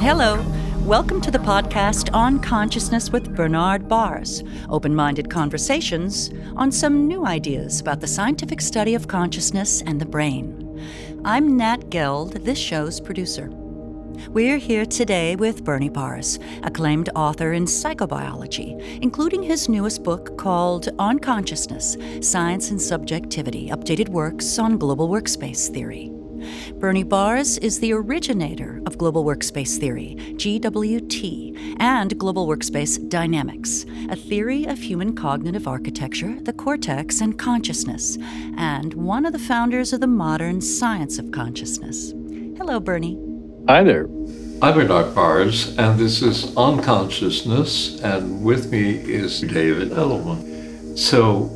Hello. Welcome to the podcast On Consciousness with Bernard Baars, open minded conversations on some new ideas about the scientific study of consciousness and the brain. I'm Nat Geld, this show's producer. We're here today with Bernie Baars, acclaimed author in psychobiology, including his newest book called On Consciousness Science and Subjectivity Updated Works on Global Workspace Theory. Bernie Baars is the originator of Global Workspace Theory, GWT, and Global Workspace Dynamics, a theory of human cognitive architecture, the cortex, and consciousness, and one of the founders of the modern science of consciousness. Hello, Bernie. Hi there. I'm Bernard Baars, and this is On Consciousness, and with me is David Edelman. So,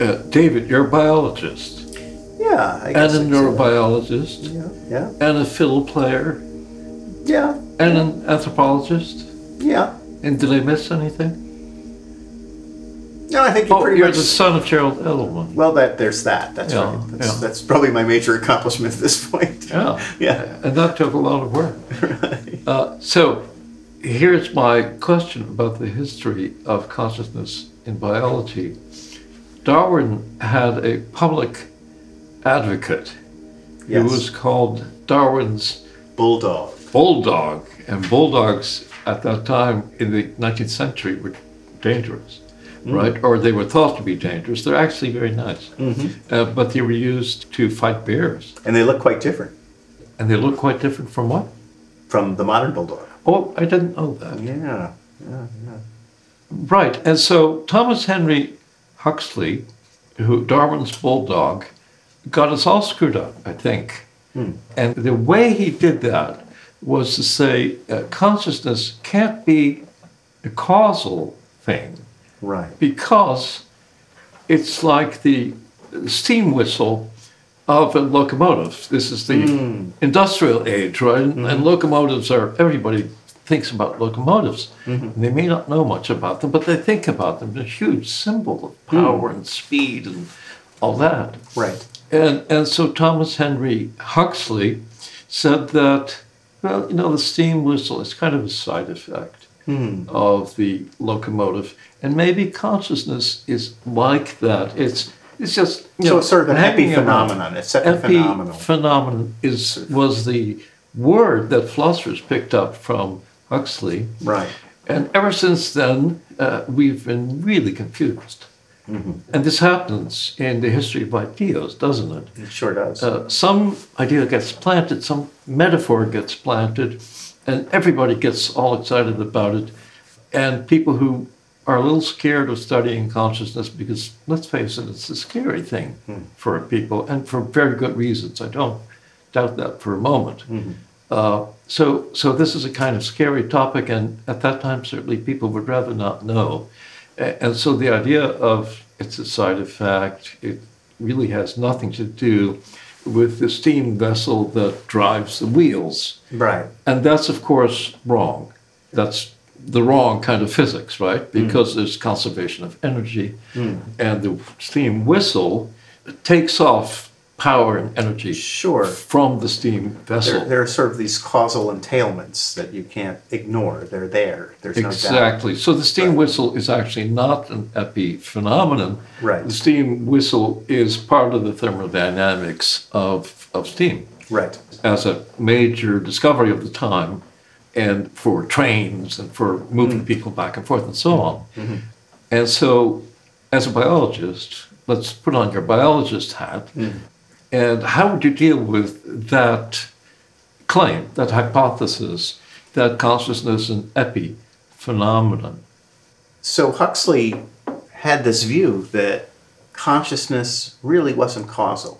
uh, David, you're a biologist. Yeah, I and guess a I could say that. neurobiologist, Yeah, yeah, and a fiddle player, yeah, and an anthropologist. yeah. And did I miss anything? No, I think you Oh, pretty you're much. the son of Gerald Edelman. well, that there's that. That's Yeah, right. That's, yeah. that's probably my major accomplishment at this point. Yeah. Yeah. And that took a lot of work. Uh, so here's my question about the history of consciousness in biology. Darwin had a public advocate who Yes. was called Darwin's Bulldog. bulldog. And bulldogs at that time in the 19th century were dangerous, right? Or they were thought to be dangerous. They're actually very nice. Uh, but they were used to fight bears. And they look quite different And they look quite different from what? from the modern Bulldog. Oh, I didn't know that. Yeah, yeah, yeah. Right. And so Thomas Henry Huxley, who Darwin's bulldog, got us all screwed up, I think. And the way he did that was to say uh, consciousness can't be a causal thing Right. because it's like the steam whistle of a locomotive. This is the hmm. industrial age, right? And, and mm-hmm. locomotives are, everybody thinks about locomotives. And they may not know much about them, but they think about them. They're a huge symbol of hmm. power and speed and all that. Right. And, and so Thomas Henry Huxley said that, well, you know, the steam whistle is kind of a side effect of the locomotive. And maybe consciousness is like that. It's, it's just, you So know, it's sort of an epiphenomenon. It's epiphenomenal. Epiphenomenon is, was the word that philosophers picked up from Huxley. Right. And ever since then, uh, we've been really confused. And this happens in the history of ideas, doesn't it? It sure does. Uh, some idea gets planted, some metaphor gets planted, and everybody gets all excited about it. And people who are a little scared of studying consciousness, because let's face it, it's a scary thing for people, and for very good reasons. I don't doubt that for a moment. Uh, so, so this is a kind of scary topic, and at that time, certainly people would rather not know. And so the idea of it's a side effect, it really has nothing to do with the steam vessel that drives the wheels. right. And that's, of course, wrong. That's the wrong kind of physics, right? Mm. Because there's conservation of energy, mm. and the steam whistle takes off power and energy Sure. from the steam vessel. There, there are sort of these causal entailments that you can't ignore. They're there. There's no doubt. Exactly. So the steam Right. whistle is actually not an epiphenomenon. Right. The steam whistle is part of the thermodynamics of, of steam Right. as a major discovery of the time and for trains and for moving Mm. people back and forth and so on. Mm-hmm. And so, as a biologist, let's put on your biologist hat. Mm. And how would you deal with that claim, that hypothesis, that consciousness is an epiphenomenon? So Huxley had this view that consciousness really wasn't causal.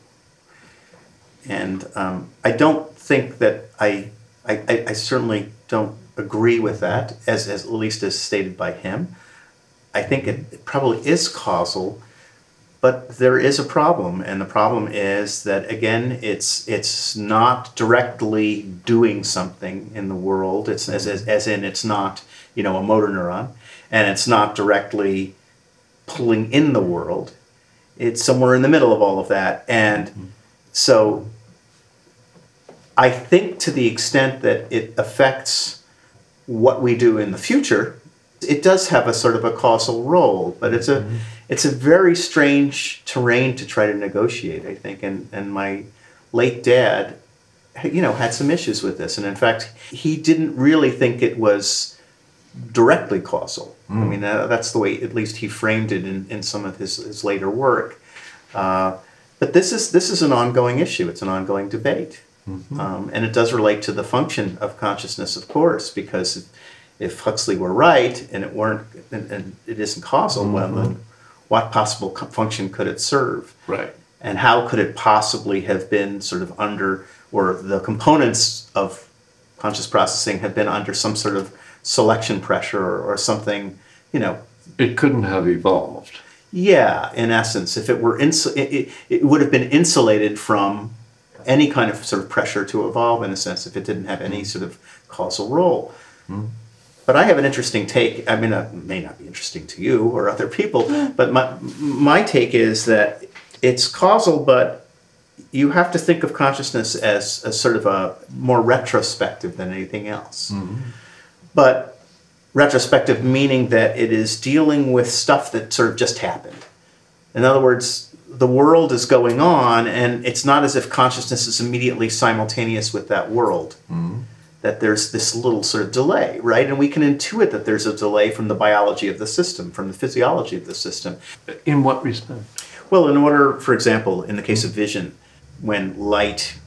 And um, I don't think that I, I, I- certainly don't agree with that, as, as at least as stated by him. I think it, it probably is causal, but there is a problem, and the problem is that again, it's it's not directly doing something in the world. It's as, as, as in it's not you know a motor neuron, and it's not directly pulling in the world. It's somewhere in the middle of all of that, and So I think to the extent that it affects what we do in the future, it does have a sort of a causal role, but it's a mm-hmm. It's a very strange terrain to try to negotiate, I think. And and my late dad, you know, had some issues with this, and in fact, he didn't really think it was directly causal. I mean, uh, that's the way at least he framed it in, in some of his, his later work. Uh, but this is this is an ongoing issue. It's an ongoing debate, um, and it does relate to the function of consciousness, of course, because if, if Huxley were right and it weren't and, and it isn't causal, well then what possible function could it serve? Right. And how could it possibly have been sort of under, or the components of conscious processing have been under some sort of selection pressure or, or something, you know, It couldn't have evolved. yeah, in essence, if it were insu- it, it, it would have been insulated from any kind of sort of pressure to evolve in a sense if it didn't have any sort of causal role. Hmm. But I have an interesting take. I mean, it may not be interesting to you or other people, but my my take is that it's causal, but you have to think of consciousness as, as sort of a more retrospective than anything else. Mm-hmm. But retrospective meaning that it is dealing with stuff that sort of just happened. In other words, the world is going on, and it's not as if consciousness is immediately simultaneous with that world. Mm-hmm. That there's this little sort of delay, right? And we can intuit that there's a delay from the biology of the system, from the physiology of the system. In what respect? Well, in order, for example, in the case of vision, when light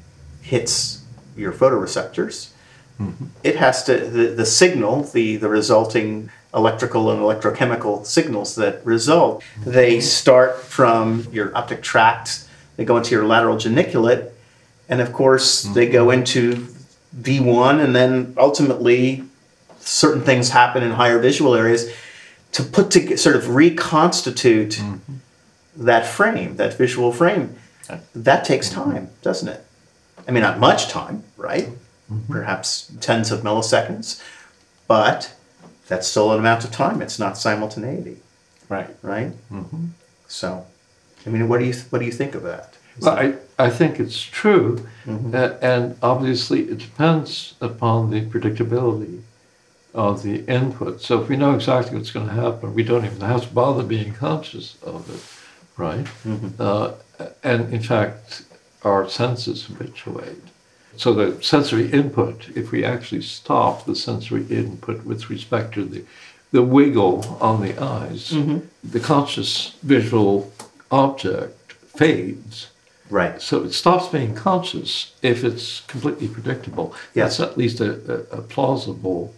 hits your photoreceptors, mm-hmm. it has to the, the signal, the the resulting electrical and electrochemical signals that result, they mm-hmm. start from your optic tract, they go into your lateral geniculate, and of course they go mm-hmm. into V1 and then ultimately certain things happen in higher visual areas to put to sort of reconstitute mm-hmm. that frame, that visual frame, that takes time, doesn't it? I mean, not much time, right? Mm-hmm. Perhaps tens of milliseconds, but that's still an amount of time. It's not simultaneity, Right. right? Mm-hmm. So, I mean, what do you what do you think of that? Well, I, I think it's true, a- and obviously it depends upon the predictability of the input. So if we know exactly what's going to happen, we don't even have to bother being conscious of it, right? Mm-hmm. Uh, and in fact, our senses habituate. So the sensory input, if we actually stop the sensory input with respect to the, the wiggle on the eyes, mm-hmm. the conscious visual object fades. Right. So it stops being conscious if it's completely predictable. Yes. That's at least a, a, a plausible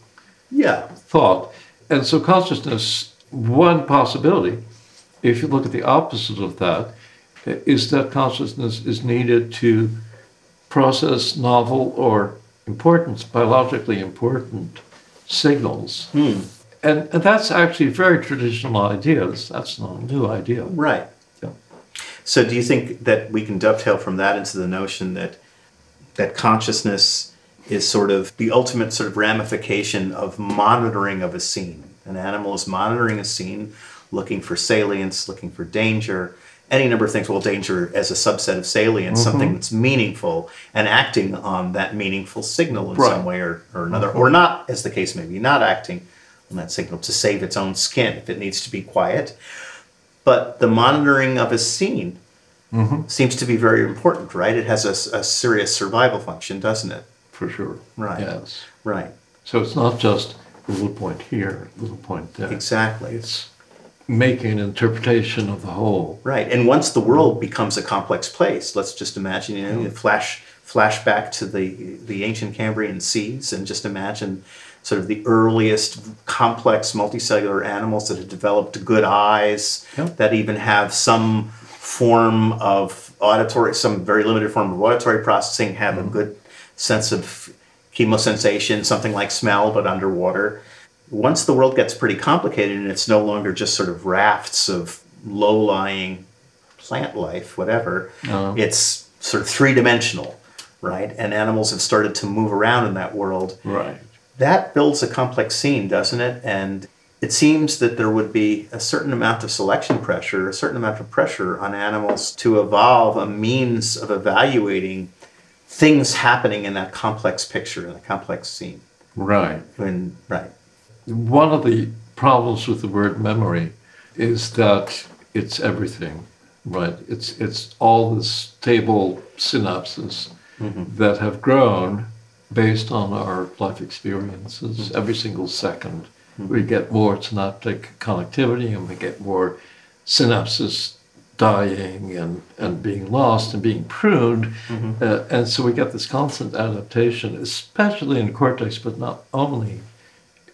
Yeah. thought. And so consciousness, one possibility, if you look at the opposite of that, is that consciousness is needed to process novel or important, biologically important signals. Hmm. And, and that's actually a very traditional idea. That's, that's not a new idea. Right. So, do you think that we can dovetail from that into the notion that that consciousness is sort of the ultimate sort of ramification of monitoring of a scene? An animal is monitoring a scene, looking for salience, looking for danger, any number of things. Well, danger as a subset of salience, mm-hmm. something that's meaningful, and acting on that meaningful signal in Right. some way or, or another, mm-hmm. or not, as the case may be, not acting on that signal to save its own skin if it needs to be quiet but the monitoring of a scene mm-hmm. seems to be very important, right? It has a serious survival function, doesn't it? For sure. Right. Yes. Right. So it's not just a little point here, a little point there. Exactly. It's making an interpretation of the whole. Right. And once the world becomes a complex place, let's just imagine, you know, you flash flash back to the the ancient Cambrian seas and just imagine sort of the earliest complex multicellular animals that have developed good eyes Yep. that even have some form of auditory some very limited form of auditory processing have a good sense of chemosensation something like smell but underwater once the world gets pretty complicated and it's no longer just sort of rafts of low-lying plant life, whatever, Uh-huh. it's sort of three-dimensional, right? And animals have started to move around in that world. Right. That builds a complex scene, doesn't it? And it seems that there would be a certain amount of selection pressure, a certain amount of pressure on animals to evolve a means of evaluating things happening in that complex picture, in a complex scene. Right. When, right. One of the problems with the word memory is that it's everything, right? It's it's all the stable synapses mm-hmm. that have grown based on our life experiences. Every single second, we get more synaptic connectivity, and we get more synapses dying and, and being lost and being pruned. Uh, and so we get this constant adaptation, especially in cortex, but not only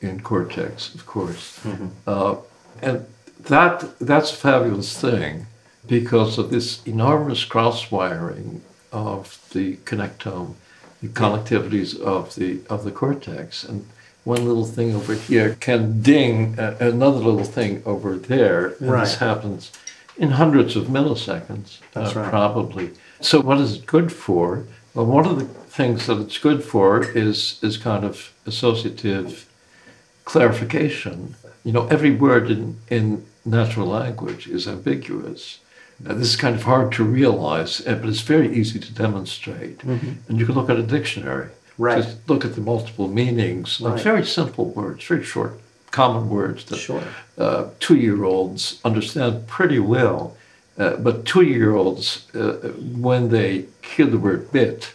in cortex, of course. Uh, and that that's a fabulous thing because of this enormous cross wiring of the connectome, the connectivities of the of the cortex, and one little thing over here can ding a- another little thing over there, and Right. this happens in hundreds of milliseconds, uh, right. probably. So, what is it good for? Well, one of the things that it's good for is is kind of associative clarification. You know, every word in, in natural language is ambiguous. Now, this is kind of hard to realize, uh, but it's very easy to demonstrate. And you can look at a dictionary. Right. Just look at the multiple meanings Right. very simple words, very short, common words that Sure. uh, two-year-olds understand pretty well. Uh, but two-year-olds, uh, when they hear the word bit,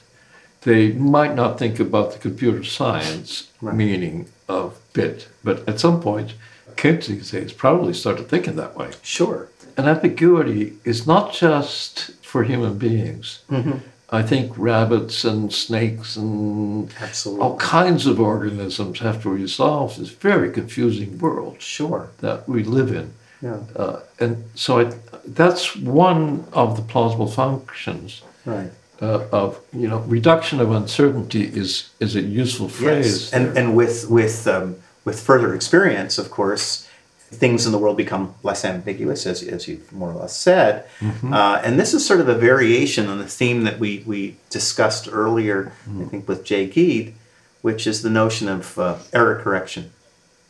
they might not think about the computer science Right. meaning of bit. But at some point, kids these days probably started thinking that way. Sure. And ambiguity is not just for human beings. Mm-hmm. I think rabbits and snakes and Absolutely. all kinds of organisms have to resolve this very confusing world Sure. that we live in. Yeah. Uh, and so I, that's one of the plausible functions Right. uh, of, you know, reduction of uncertainty is, is a useful phrase. Yes. And there. and with with um, with further experience, of course, things in the world become less ambiguous, as as you've more or less said. Uh, and this is sort of a variation on the theme that we we discussed earlier, I think, with Jay Geed, which is the notion of uh, error correction.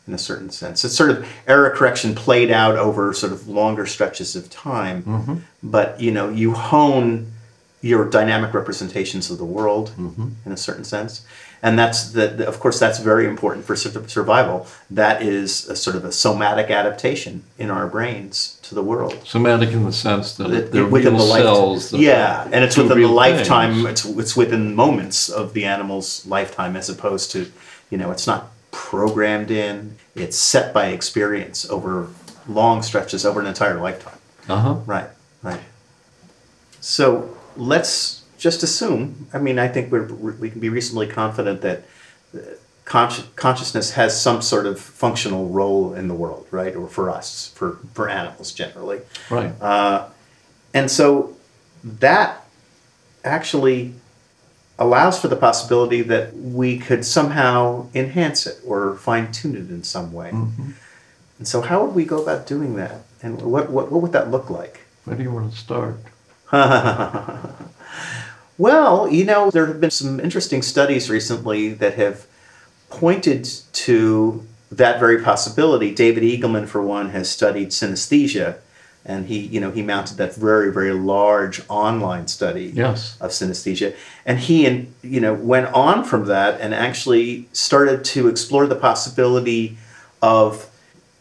In a certain sense, it's sort of error correction played out over sort of longer stretches of time, but you know you hone your dynamic representations of the world in a certain sense and that's the, of course that's very important for survival that is a sort of a somatic adaptation in our brains to the world Somatic in the sense that That- they're within the cells. that yeah and it's within the lifetime things. it's, it's within moments of the animal's lifetime as opposed to you know it's not programmed in it's set by experience over long stretches over an entire lifetime Uh-huh. Right, right. So let's just assume. I mean, I think we're, we can be reasonably confident that uh, consci- consciousness has some sort of functional role in the world, right? Or for us, for for animals generally. Right. Uh, and so that actually allows for the possibility that we could somehow enhance it or fine tune it in some way. And so, how would we go about doing that? And what, what, what would that look like? Where do you want to start? Well, you know, there have been some interesting studies recently that have pointed to that very possibility. David Eagleman, for one, has studied synesthesia, and he, you know, he mounted that very, very large online study Yes. of synesthesia, and he, and you know, went on from that and actually started to explore the possibility of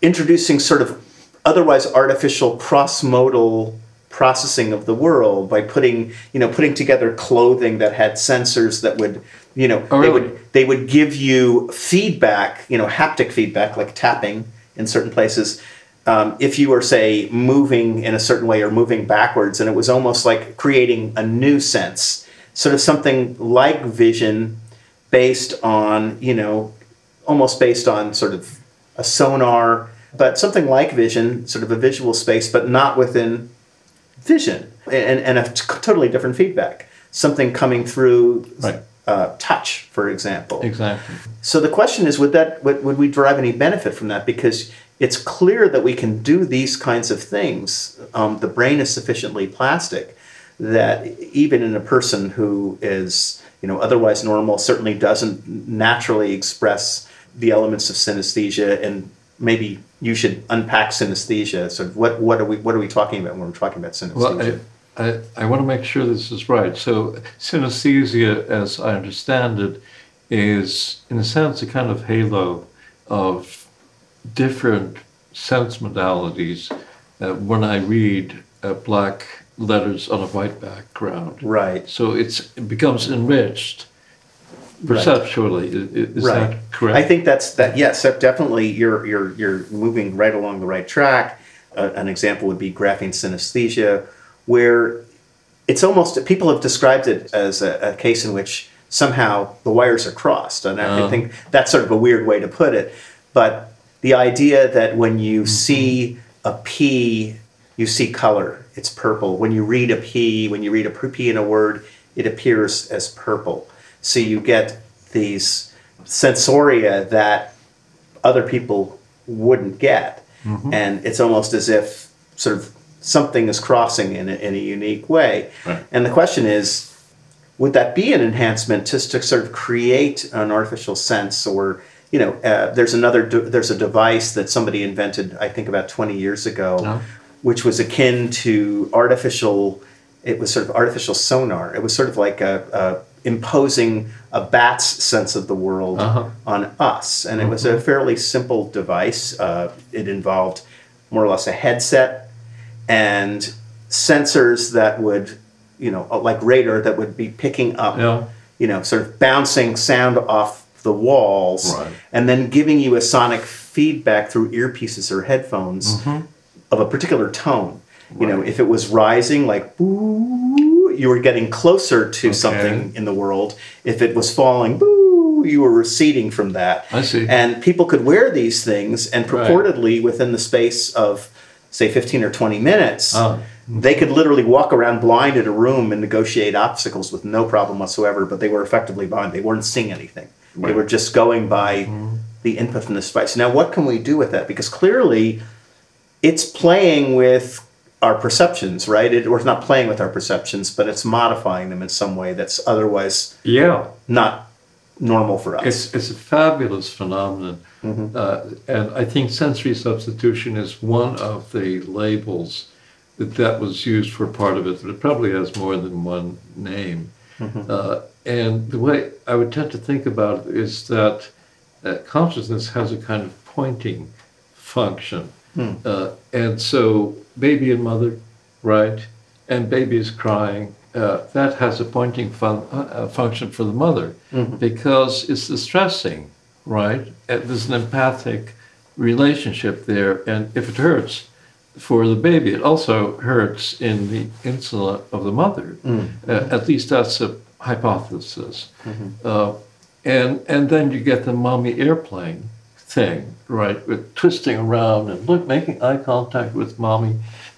introducing sort of otherwise artificial cross-modal processing of the world by putting you know putting together clothing that had sensors that would you know Oh, they would they would give you feedback you know haptic feedback like tapping in certain places um, if you were say moving in a certain way or moving backwards. And it was almost like creating a new sense sort of something like vision based on you know almost based on sort of a sonar but something like vision sort of a visual space but not within vision and, and a t- totally different feedback something coming through Right. uh, touch for example Exactly. so the question is, would that would, would we derive any benefit from that? Because it's clear that we can do these kinds of things. Um, the brain is sufficiently plastic that even in a person who is you know otherwise normal, certainly doesn't naturally express the elements of synesthesia and maybe you should unpack synesthesia. So what what are we what are we talking about when we're talking about synesthesia? Well, I, I, I want to make sure this is right. So, synesthesia, as I understand it, is in a sense a kind of halo of different sense modalities. Uh, when I read uh, black letters on a white background, right. so it's, it becomes enriched perceptually. I- i- Is right. that correct? I think that's that. Yes, that definitely. You're you're you're moving right along the right track. Uh, an example would be grapheme synesthesia, where it's almost people have described it as a, a case in which somehow the wires are crossed, and I Oh. think that's sort of a weird way to put it. But the idea that when you see a P, you see color. It's purple. When you read a P, when you read a P in a word, it appears as purple. So you get these sensoria that other people wouldn't get. And it's almost as if sort of something is crossing in a, in a unique way. Right. And the question is, would that be an enhancement just to sort of create an artificial sense or you know uh, there's another de- there's a device that somebody invented i think about 20 years ago Oh. which was akin to artificial it was sort of artificial sonar it was sort of like a, a imposing a bat's sense of the world Uh-huh. on us and it was a fairly simple device uh, it involved more or less a headset and sensors that would, you know, like radar that would be picking up, Yeah. you know, sort of bouncing sound off the walls Right. and then giving you a sonic feedback through earpieces or headphones of a particular tone. You know, if it was rising, like you were getting closer to Okay. something in the world. If it was falling, boo, you were receding from that. I see. And people could wear these things, and Right. purportedly within the space of, say, 15 or 20 minutes, Ah. they could literally walk around blind in a room and negotiate obstacles with no problem whatsoever, but they were effectively blind. They weren't seeing anything. They were just going by Mm-hmm. the input from the device. Now, what can we do with that? Because clearly, it's playing with our perceptions, right? It, or it's not playing with our perceptions, but it's modifying them in some way that's otherwise yeah. not normal for us. It's, it's a fabulous phenomenon. Mm-hmm. Uh, and I think sensory substitution is one of the labels that that was used for part of it, but it probably has more than one name. Mm-hmm. Uh, and the way I would tend to think about it is that uh, consciousness has a kind of pointing function. Hmm. Uh, and so, baby and mother, right? And baby is crying. Uh, that has a pointing fun, uh, uh, function for the mother because it's distressing, right? And there's an empathic relationship there. And if it hurts for the baby, it also hurts in the insula of the mother. Uh, at least that's a hypothesis. Uh, and, and then you get the mommy airplane thing, right? With twisting around and look, making eye contact with mommy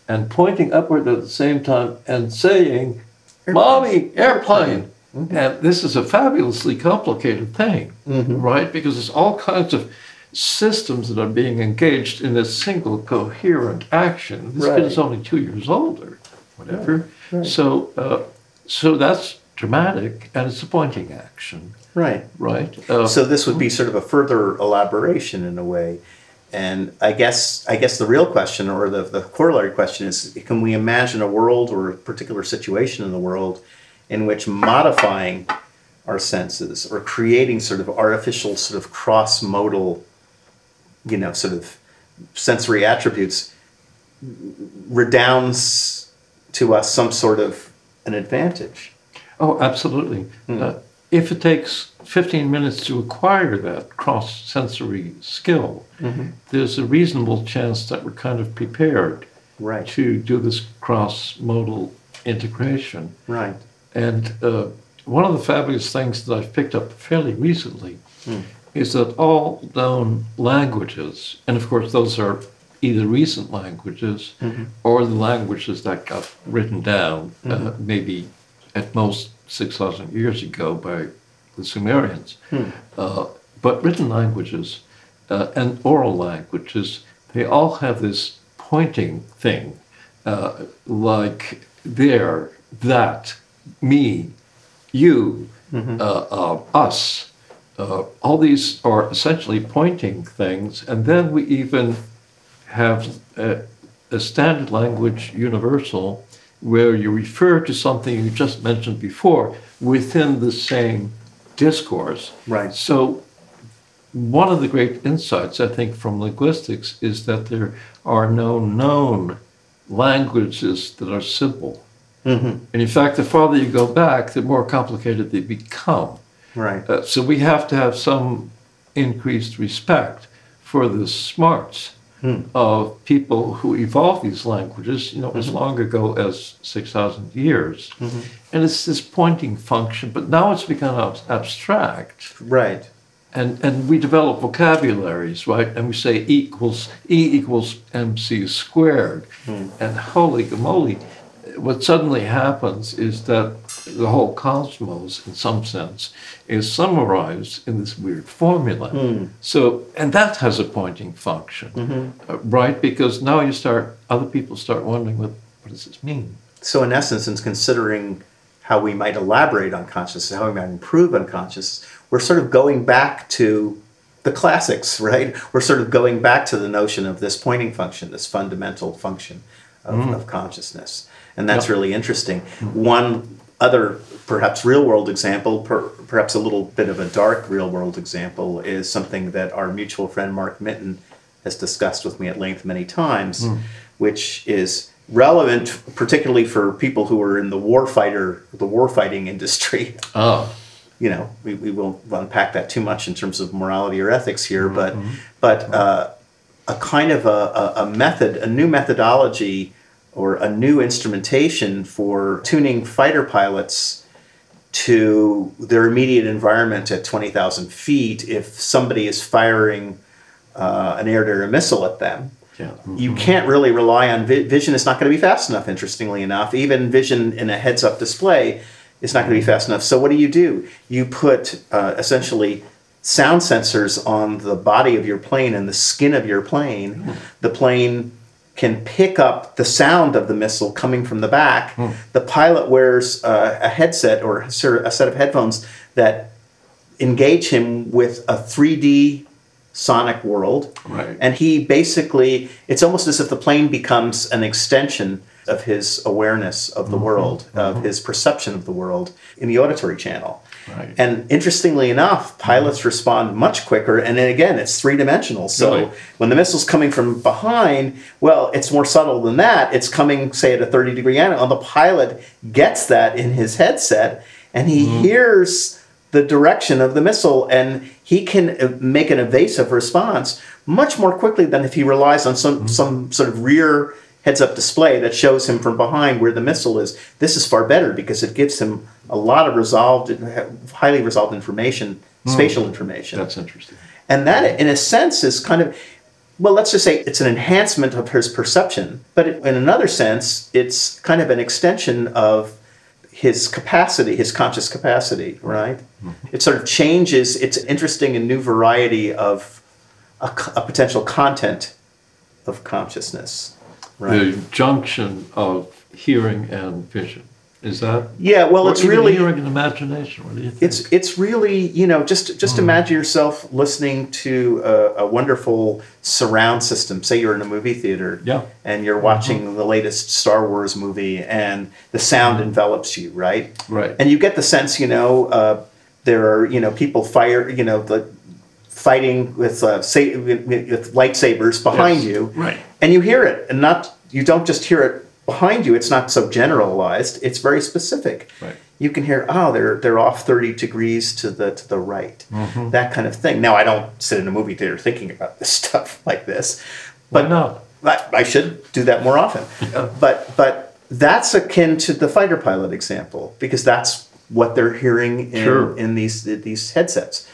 and pointing upward at the same time and saying, Mommy, airplane. And this is a fabulously complicated thing, right? Because there's all kinds of systems that are being engaged in this single coherent action. This kid is only two years old or whatever. So, uh, so that's dramatic and it's a pointing action, right. right? Uh, So this would be sort of a further elaboration in a way. And I guess I guess the real question or the, the corollary question is can we imagine a world or a particular situation in the world in which modifying our senses or creating sort of artificial sort of cross modal you know sort of sensory attributes redounds to us some sort of an advantage. Oh, absolutely. Uh, if it takes 15 minutes to acquire that cross sensory skill, there's a reasonable chance that we're kind of prepared Right. to do this cross modal integration. Right. And uh, one of the fabulous things that I've picked up fairly recently is that all known languages, and of course, those are either recent languages or the languages that got written down, uh, maybe at most 6,000 years ago by the Sumerians. Uh, but written languages uh, and oral languages, they all have this pointing thing, uh, like there, that, me, you, uh, uh, us. Uh, all these are essentially pointing things, and then we even have a standard language universal where you refer to something you just mentioned before within the same discourse. Right. So, one of the great insights, I think, from linguistics is that there are no known languages that are simple. Mm-hmm. And in fact, the farther you go back, the more complicated they become. Right. Uh, so we have to have some increased respect for the smarts Hmm. of people who evolved these languages, you know, as mm-hmm. long ago as 6,000 years. Mm-hmm. And it's this pointing function, but now it's become ab- abstract. Right. And, and we develop vocabularies, right? And we say E equals E equals mc squared. Hmm. And holy moly, what suddenly happens is that the whole cosmos, in some sense, is summarized in this weird formula. Hmm. So, and that has a pointing function, mm-hmm. uh, right? Because now you start, other people start wondering, what, what does this mean? So, in essence, in considering how we might elaborate on consciousness, how we might improve on consciousness, we're sort of going back to the classics, right? We're sort of going back to the notion of this pointing function, this fundamental function of, mm-hmm. of consciousness. And that's Yeah. really interesting. Mm-hmm. One other, perhaps real world example, per, perhaps a little bit of a dark real world example, is something that our mutual friend Mark Minton has discussed with me at length many times, which is relevant particularly for people who are in the warfighter, the warfighting industry. Oh, you know, we, we won't unpack that too much in terms of morality or ethics here, but but uh, a kind of a, a, a method, a new methodology, or a new instrumentation for tuning fighter pilots to their immediate environment at twenty thousand feet. If somebody is firing uh, an air-to-air missile at them, yeah. you can't really rely on vi- vision. It's not going to be fast enough. Interestingly enough, even vision in a heads-up display is not going to be fast enough. So what do you do? You put uh, essentially sound sensors on the body of your plane and the skin of your plane. The plane can pick up the sound of the missile coming from the back. Hmm. The pilot wears uh, a headset or a sort of- a set of headphones that engage him with a 3D sonic world. Right. And he basically, it's almost as if the plane becomes an extension of his awareness of the mm-hmm. world, of mm-hmm. his perception of the world in the auditory channel. Right. And interestingly enough, pilots mm-hmm. respond much quicker. And then again, it's three dimensional. So Really? when the missile's coming from behind, well, it's more subtle than that. It's coming, say, at a 30 degree angle. And the pilot gets that in his headset and he mm-hmm. hears the direction of the missile and he can uh, make an evasive response much more quickly than if he relies on some, mm-hmm. some sort of rear heads up display that shows him from behind where the missile is. This is far better because it gives him a lot of resolved, highly resolved information, hmm. spatial information. That's interesting. And that, in a sense, is kind of, well, let's just say it's an enhancement of his perception. But in another sense, it's kind of an extension of his capacity, his conscious capacity, right? Hmm. It sort of changes, it's an interesting and new variety of a potential content of consciousness, right? The junction of hearing and vision. Is that? yeah, well, it's really. hearing and imagination. What do you think? It's it's really you know just just hmm. imagine yourself listening to a, a wonderful surround system. Say you're in a movie theater, Yeah. and you're watching mm-hmm. the latest Star Wars movie, and the sound mm-hmm. envelops you, right? Right. And you get the sense, you know, uh, there are you know people fire, you know, the fighting with uh, say, with, with lightsabers behind Yes. you, Right. and you hear it, and not you don't just hear it behind you. It's not so generalized. It's very specific. Right. You can hear, oh, they're they're off thirty degrees to the to the right, Mm-hmm. that kind of thing. Now, I don't sit in a movie theater thinking about this stuff like this, but not? I, I should do that more often. But but that's akin to the fighter pilot example because that's what they're hearing in, Sure. in these these headsets,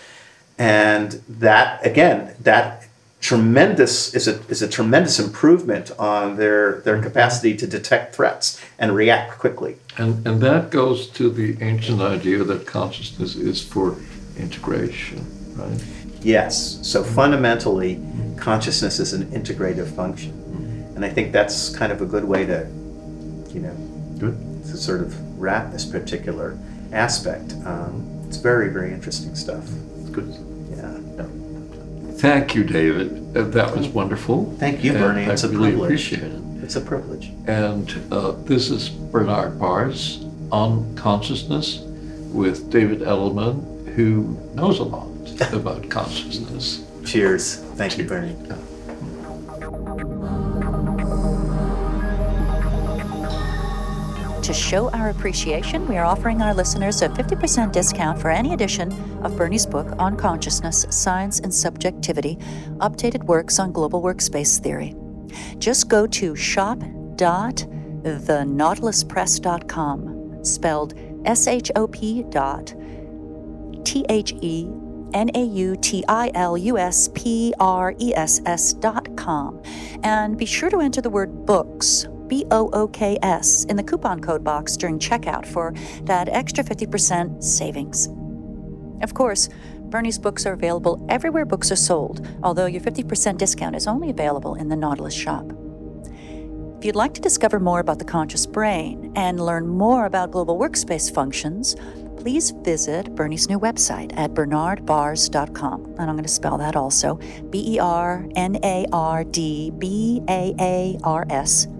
and that again that tremendous is a is a tremendous improvement on their their capacity to detect threats and react quickly. And, and that goes to the ancient idea that consciousness is for integration, right? Yes. So fundamentally, consciousness is an integrative function, and I think that's kind of a good way to, you know, Good. to sort of wrap this particular aspect. Um, it's very, very interesting stuff. Good. Yeah. Yeah. Thank you, David. Uh, That was wonderful. Thank you, And Bernie. It's I a really privilege. appreciate it. It's a privilege. And uh, this is Bernard Baars on consciousness with David Edelman, who knows a lot about consciousness. Cheers. Thank you, Bernie. To show our appreciation, we are offering our listeners a 50% discount for any edition of Bernie's book on consciousness, science, and subjectivity, updated works on global workspace theory. Just go to shop.thenautiluspress.com, spelled S H O P dot T H E N A U T I L U S P R E S S dot com. And be sure to enter the word books, B O O K S, in the coupon code box during checkout for that extra 50% savings. Of course, Bernie's books are available everywhere books are sold, although your 50% discount is only available in the Nautilus shop. If you'd like to discover more about the conscious brain and learn more about global workspace functions, please visit Bernie's new website at bernardbaars.com. And I'm going to spell that also B E R N A R D B A A R S.com.